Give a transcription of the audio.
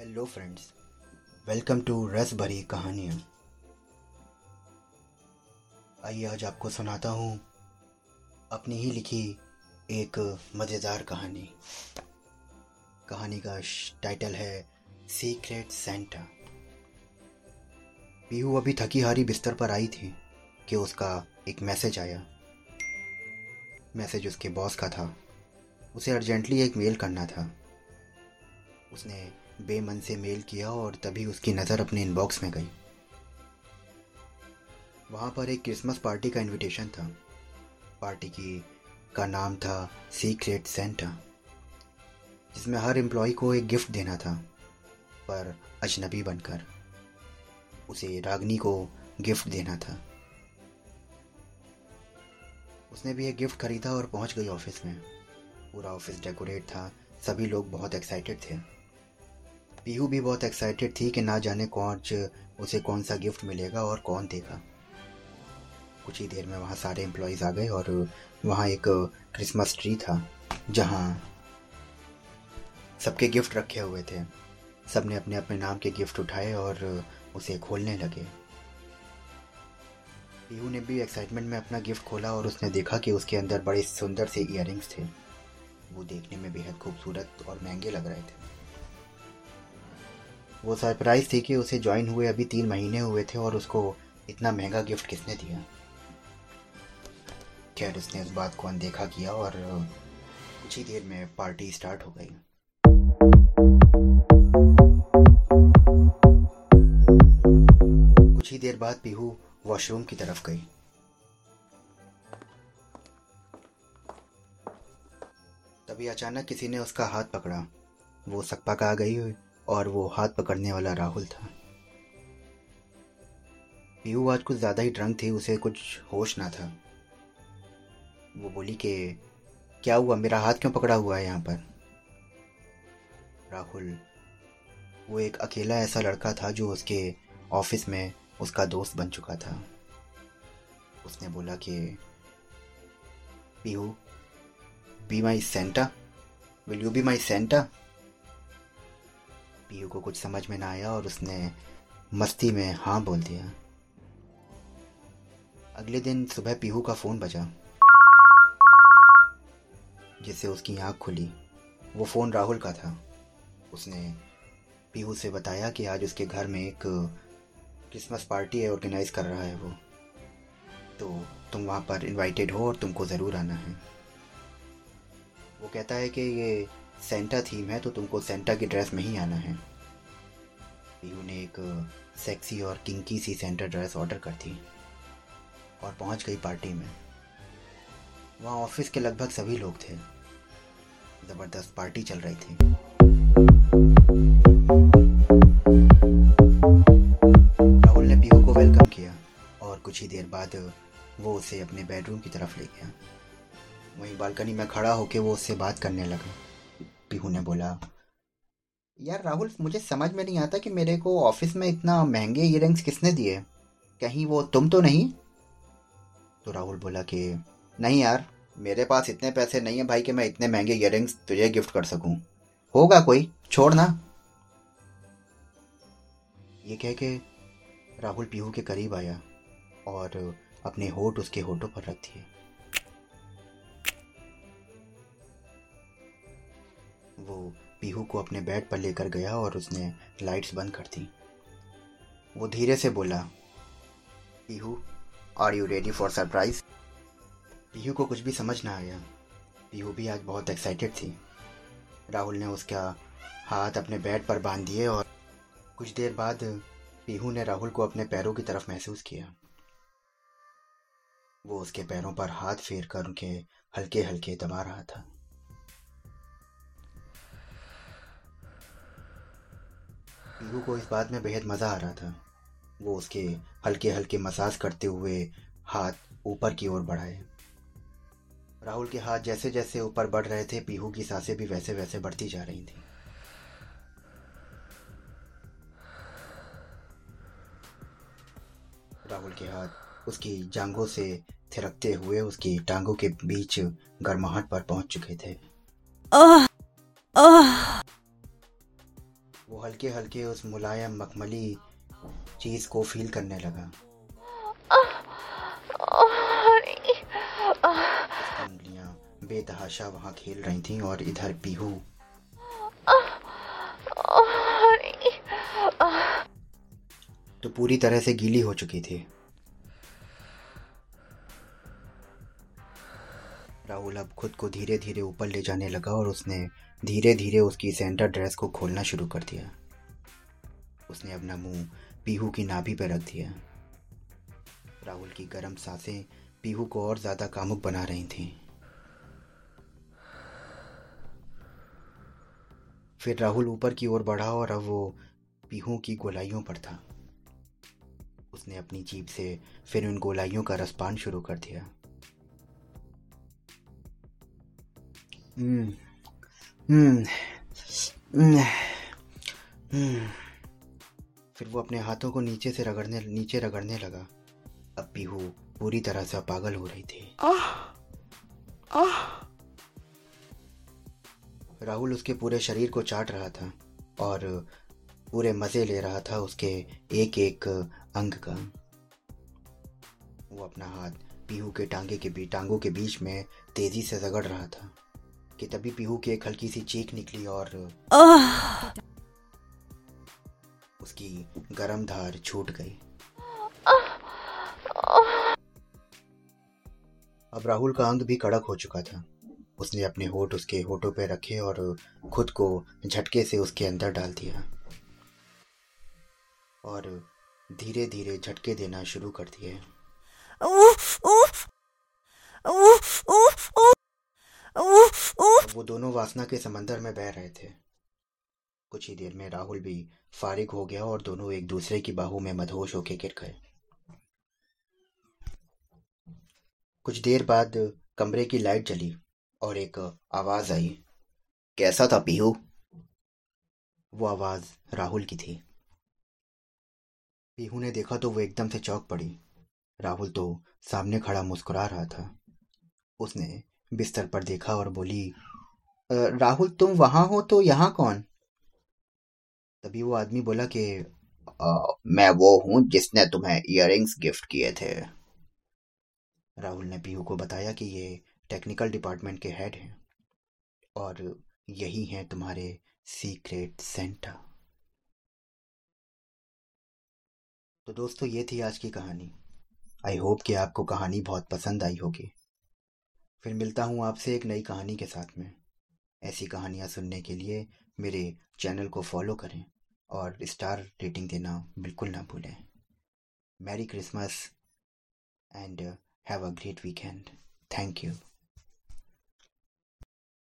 Hello friends welcome to रस भरी कहानियाँ आइए आज आपको सुनाता हूँ अपनी ही लिखी एक मज़ेदार कहानी। कहानी का टाइटल है सीक्रेट सेंटा पीहू अभी थकी हारी बिस्तर पर आई थी कि उसका एक मैसेज आया। मैसेज उसके बॉस का था। उसे अर्जेंटली एक मेल करना था। उसने बेमन से मेल किया और तभी उसकी नज़र अपने इनबॉक्स में गई। वहाँ पर एक क्रिसमस पार्टी का इनविटेशन था। पार्टी की, का नाम था सीक्रेट सेंटा जिसमें हर एम्प्लॉय को एक गिफ्ट देना था पर अजनबी बनकर उसे रागनी को गिफ्ट देना था। उसने भी एक गिफ्ट खरीदा और पहुँच गई ऑफ़िस में। पूरा ऑफ़िस डेकोरेट था। सभी लोग बहुत एक्साइटेड थे। पीहू भी बहुत एक्साइटेड थी कि ना जाने कौन उसे कौन सा गिफ्ट मिलेगा और कौन देगा। कुछ ही देर में वहाँ सारे एम्प्लॉयज़ आ गए और वहाँ एक क्रिसमस ट्री था, जहाँ सबके गिफ्ट रखे हुए थे। सबने अपने अपने नाम के गिफ्ट उठाए और उसे खोलने लगे। पीहू ने भी एक्साइटमेंट में अपना गिफ्ट खोला और उसने देखा कि उसके अंदर बड़े सुंदर से इयर थे। वो देखने में बेहद खूबसूरत और महँगे लग रहे थे। वो सरप्राइज़ थी कि उसे ज्वाइन हुए अभी तीन महीने हुए थे और उसको इतना महँगा गिफ्ट किसने दिया? खैर उसने उस बात को अनदेखा किया और कुछ ही देर में पार्टी स्टार्ट हो गई। कुछ ही देर बाद पीहू वॉशरूम की तरफ़ गई। तभी अचानक किसी ने उसका हाथ पकड़ा। वो सकपा का आ गई और वो हाथ पकड़ने वाला राहुल था। पीहू आज कुछ ज़्यादा ही ड्रंक थी, उसे कुछ होश ना था। वो बोली कि, क्या हुआ? मेरा हाथ क्यों पकड़ा हुआ है यहाँ पर? राहुल, वो एक अकेला ऐसा लड़का था जो उसके ऑफ़िस में उसका दोस्त बन चुका था। उसने बोला कि Pihu be my Santa will you be my Santa Piyu को कुछ समझ में ना आया और उसने मस्ती में हाँ बोल दिया। अगले दिन सुबह पीहू का फ़ोन बजा, जिससे उसकी आँख खुली। वो फ़ोन राहुल का था। उसने पीहू से बताया कि आज उसके घर में एक क्रिसमस पार्टी ऑर्गेनाइज कर रहा है वो। तो तुम वहाँ पर इनवाइटेड हो और तुमको ज़रूर आना है। वो कहता है कि ये सेंटा थीम है तो तुमको सेंटा की ड्रेस में ही आना है। पीयू ने एक सेक्सी और किंकी सी सेंटा ड्रेस ऑर्डर कर थी और पहुँच गई पार्टी में। वहाँ ऑफ़िस के लगभग सभी लोग थे। ज़बरदस्त पार्टी चल रही थी। राहुल ने पीहू को वेलकम किया और कुछ ही देर बाद वो उसे अपने बेडरूम की तरफ़ ले गया। वहीं बालकनी में खड़ा होकर वो उससे बात करने लगा। पीहू ने बोला, यार राहुल, मुझे समझ में नहीं आता कि मेरे को ऑफ़िस में इतना महँगे इयर किसने दिए? कहीं वो तुम तो नहीं? तो राहुल बोला कि, नहीं यार, मेरे पास इतने पैसे नहीं है भाई कि मैं इतने महँगे इयर तुझे गिफ्ट कर सकूँ। होगा कोई? छोड़ ना। ये कह के राहुल पीहू के करीब आया और अपने होठ उसके होठों पर रख दिए। वो पीहू को अपने बेड पर लेकर गया और उसने लाइट्स बंद कर दी। वो धीरे से बोला, Pihu are you ready for surprise Pihu को कुछ भी समझ ना आया। पीहू भी आज बहुत एक्साइटेड थी। राहुल ने उसका हाथ अपने बेड पर बाँध दिए और कुछ देर बाद पीहू ने राहुल को अपने पैरों की तरफ़ महसूस किया। वो उसके पैरों पर हाथ फेर कर उनके हल्के हल्के दबा रहा था। पीहू को इस बात में बेहद मज़ा आ रहा था। वो उसके हल्के हल्के मसाज करते हुए हाथ ऊपर की ओर बढ़ाए। राहुल के हाथ जैसे जैसे ऊपर बढ़ रहे थे, पीहू की साँसें भी वैसे वैसे बढ़ती जा रही थी। राहुल के हाथ उसकी जांघों से थिरकते हुए उसकी टांगों के बीच गर्माहट पर पहुँच चुके थे। ओह! हल्के हल्के उस मुलायम, मखमली चीज़ को फील करने लगा। उंगलियाँ बेतहाशा वहाँ खेल रही थीं और इधर पीहू। तो पूरी तरह से गीली हो चुकी थी। राहुल अब खुद को धीरे धीरे ऊपर ले जाने लगा और उसने धीरे धीरे उसकी सेंटर ड्रेस को खोलना शुरू कर दिया। उसने अपना मुँह पीहू की नाभि पर रख दिया। राहुल की गर्म साँसें पीहू को और ज़्यादा कामुक बना रही थीं। फिर राहुल ऊपर की ओर बढ़ा और अब वो पीहू की गोलाइयों पर था। उसने अपनी जीप से फिर उन गोलाइयों का रसपान शुरू कर दिया। हम्म, हम्म, हम्म, हम्म। फिर वो अपने हाथों को नीचे से रगड़ने नीचे रगड़ने लगा। अब पीहू पूरी तरह से पागल हो रही थी। राहुल उसके पूरे शरीर को चाट रहा था और पूरे मज़े ले रहा था उसके एक एक अंग का। वो अपना हाथ पीहू के टांगे के बीच टांगों के बीच में तेज़ी से रगड़ रहा था कि तभी पीहू की एक हल्की सी चीख निकली और उसकी गर्म धार छूट गई। अब राहुल का अंग भी कड़क हो चुका था। उसने अपने होठ उसके होठों पे रखे और खुद को झटके से उसके अंदर डाल दिया। और धीरे धीरे झटके देना शुरू कर दिए। वो दोनों वासना के समंदर में बह रहे थे। कुछ ही देर में राहुल भी फारिग हो गया और दोनों एक दूसरे की बाहू में मदहोश होके गिर गए। कुछ देर बाद कमरे की लाइट जली और एक आवाज़ आई, कैसा था पीहू? वो आवाज़ राहुल की थी। पीहू ने देखा तो वो एकदम से चौक पड़ी। राहुल तो सामने खड़ा मुस्कुरा रहा था। उसने बिस्तर पर देखा और बोली राहुल तुम वहाँ हो तो यहाँ कौन? तभी वो आदमी बोला कि मैं वो हूँ जिसने तुम्हें इयररिंग्स गिफ्ट किए थे. राहुल ने पीहू को बताया कि ये टेक्निकल डिपार्टमेंट के हेड हैं और यही हैं तुम्हारे सीक्रेट सेंटर तो दोस्तों, ये थी आज की कहानी। आई होप कि आपको कहानी बहुत पसंद आई होगी। फिर मिलता हूँ आपसे एक नई कहानी के साथ में। ऐसी कहानियाँ सुनने के लिए मेरे चैनल को फॉलो करें और स्टार रेटिंग देना बिल्कुल ना भूलें। Merry Christmas and have a great weekend. Thank you.